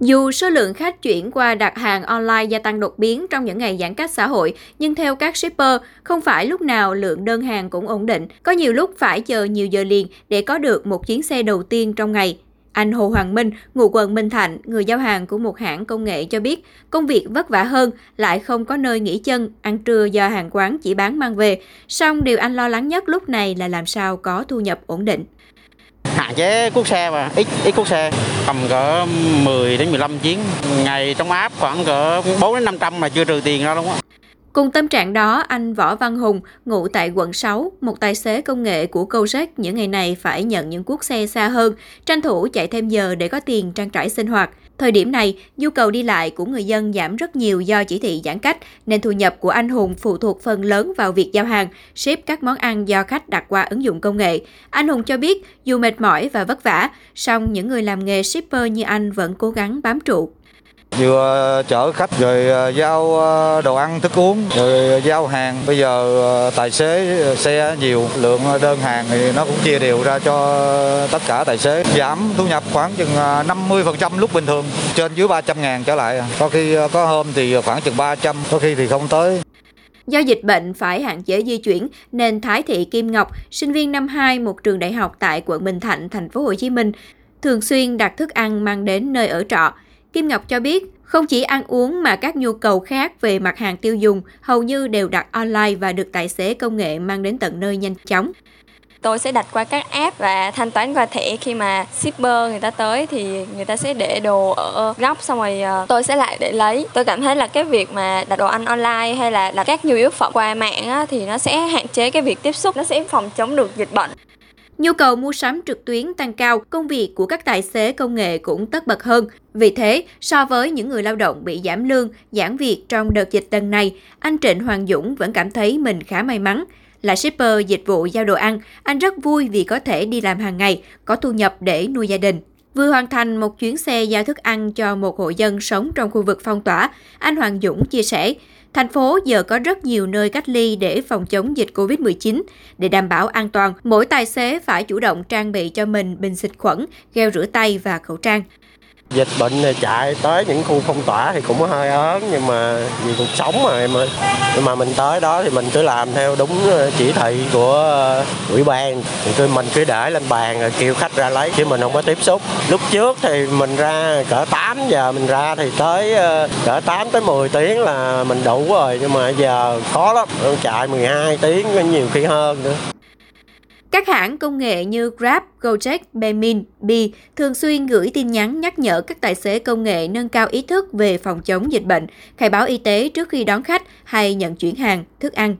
Dù số lượng khách chuyển qua đặt hàng online gia tăng đột biến trong những ngày giãn cách xã hội, nhưng theo các shipper, không phải lúc nào lượng đơn hàng cũng ổn định. Có nhiều lúc phải chờ nhiều giờ liền để có được một chuyến xe đầu tiên trong ngày. Anh Hồ Hoàng Minh, ngụ quận Bình Thạnh, người giao hàng của một hãng công nghệ cho biết, công việc vất vả hơn, lại không có nơi nghỉ chân, ăn trưa do hàng quán chỉ bán mang về. Song điều anh lo lắng nhất lúc này là làm sao có thu nhập ổn định hạn chế cuốc xe mà, ít ít cuốc xe. Tầm cỡ 10 đến 15 chuyến, ngày trong áp khoảng cỡ 4 đến 500 mà chưa trừ tiền ra luôn á. Cùng tâm trạng đó, anh Võ Văn Hùng, ngụ tại quận 6, một tài xế công nghệ của Gojek những ngày này phải nhận những cuốc xe xa hơn, tranh thủ chạy thêm giờ để có tiền trang trải sinh hoạt. Thời điểm này, nhu cầu đi lại của người dân giảm rất nhiều do chỉ thị giãn cách, nên thu nhập của anh Hùng phụ thuộc phần lớn vào việc giao hàng, ship các món ăn do khách đặt qua ứng dụng công nghệ. Anh Hùng cho biết, dù mệt mỏi và vất vả, song những người làm nghề shipper như anh vẫn cố gắng bám trụ vừa ờ, chở khách rồi ờ, giao ờ, đồ ăn thức uống rồi giao hàng. Bây giờ tài xế xe nhiều lượng đơn hàng thì nó cũng chia đều ra cho tất cả tài xế. Giảm thu nhập khoảng chừng 50% lúc bình thường trên dưới 300 ngàn trở lại. Có khi có hôm thì khoảng chừng 300 có khi thì không tới. Do dịch bệnh phải hạn chế di chuyển nên Thái Thị Kim Ngọc, sinh viên năm 2 một trường đại học tại quận Bình Thạnh, thành phố Hồ Chí Minh, thường xuyên đặt thức ăn mang đến nơi ở trọ. Kim Ngọc cho biết, không chỉ ăn uống mà các nhu cầu khác về mặt hàng tiêu dùng hầu như đều đặt online và được tài xế công nghệ mang đến tận nơi nhanh chóng. Tôi sẽ đặt qua các app và thanh toán qua thẻ khi mà shipper người ta tới thì người ta sẽ để đồ ở góc xong rồi ờ, tôi sẽ lại để lấy. Tôi cảm thấy là cái việc mà đặt đồ ăn online hay là đặt các nhu yếu phẩm qua mạng thì nó sẽ hạn chế cái việc tiếp xúc, nó sẽ phòng chống được dịch bệnh. Nhu cầu mua sắm trực tuyến tăng cao, công việc của các tài xế công nghệ cũng tất bật hơn. Vì thế, so với những người lao động bị giảm lương, giảm việc trong đợt dịch lần này, anh Trịnh Hoàng Dũng vẫn cảm thấy mình khá may mắn. Là shipper dịch vụ giao đồ ăn, anh rất vui vì có thể đi làm hàng ngày, có thu nhập để nuôi gia đình. Vừa hoàn thành một chuyến xe giao thức ăn cho một hộ dân sống trong khu vực phong tỏa, anh Hoàng Dũng chia sẻ, Thành phố giờ có rất nhiều nơi cách ly để phòng chống dịch COVID-19. Để đảm bảo an toàn, mỗi tài xế phải chủ động trang bị cho mình bình xịt khuẩn, gel rửa tay và khẩu trang. Dịch bệnh này chạy tới những khu phong tỏa thì cũng hơi ớn nhưng mà vì cuộc sống mà em ơi. Nhưng mà mình tới đó thì mình cứ làm theo đúng ờ, chỉ thị của ờ, ủy ban. Thì cứ mình cứ để lên bàn rồi kêu khách ra lấy chứ mình không có tiếp xúc. Lúc trước thì mình ra cỡ 8 giờ mình ra thì tới ờ, cỡ 8 tới 10 tiếng là mình đủ rồi nhưng mà giờ khó lắm, chạy 12 tiếng nhiều khi hơn nữa. Các hãng công nghệ như Grab, Gojek, Bemin, Bi thường xuyên gửi tin nhắn nhắc nhở các tài xế công nghệ nâng cao ý thức về phòng chống dịch bệnh, khai báo y tế trước khi đón khách hay nhận chuyển hàng, thức ăn.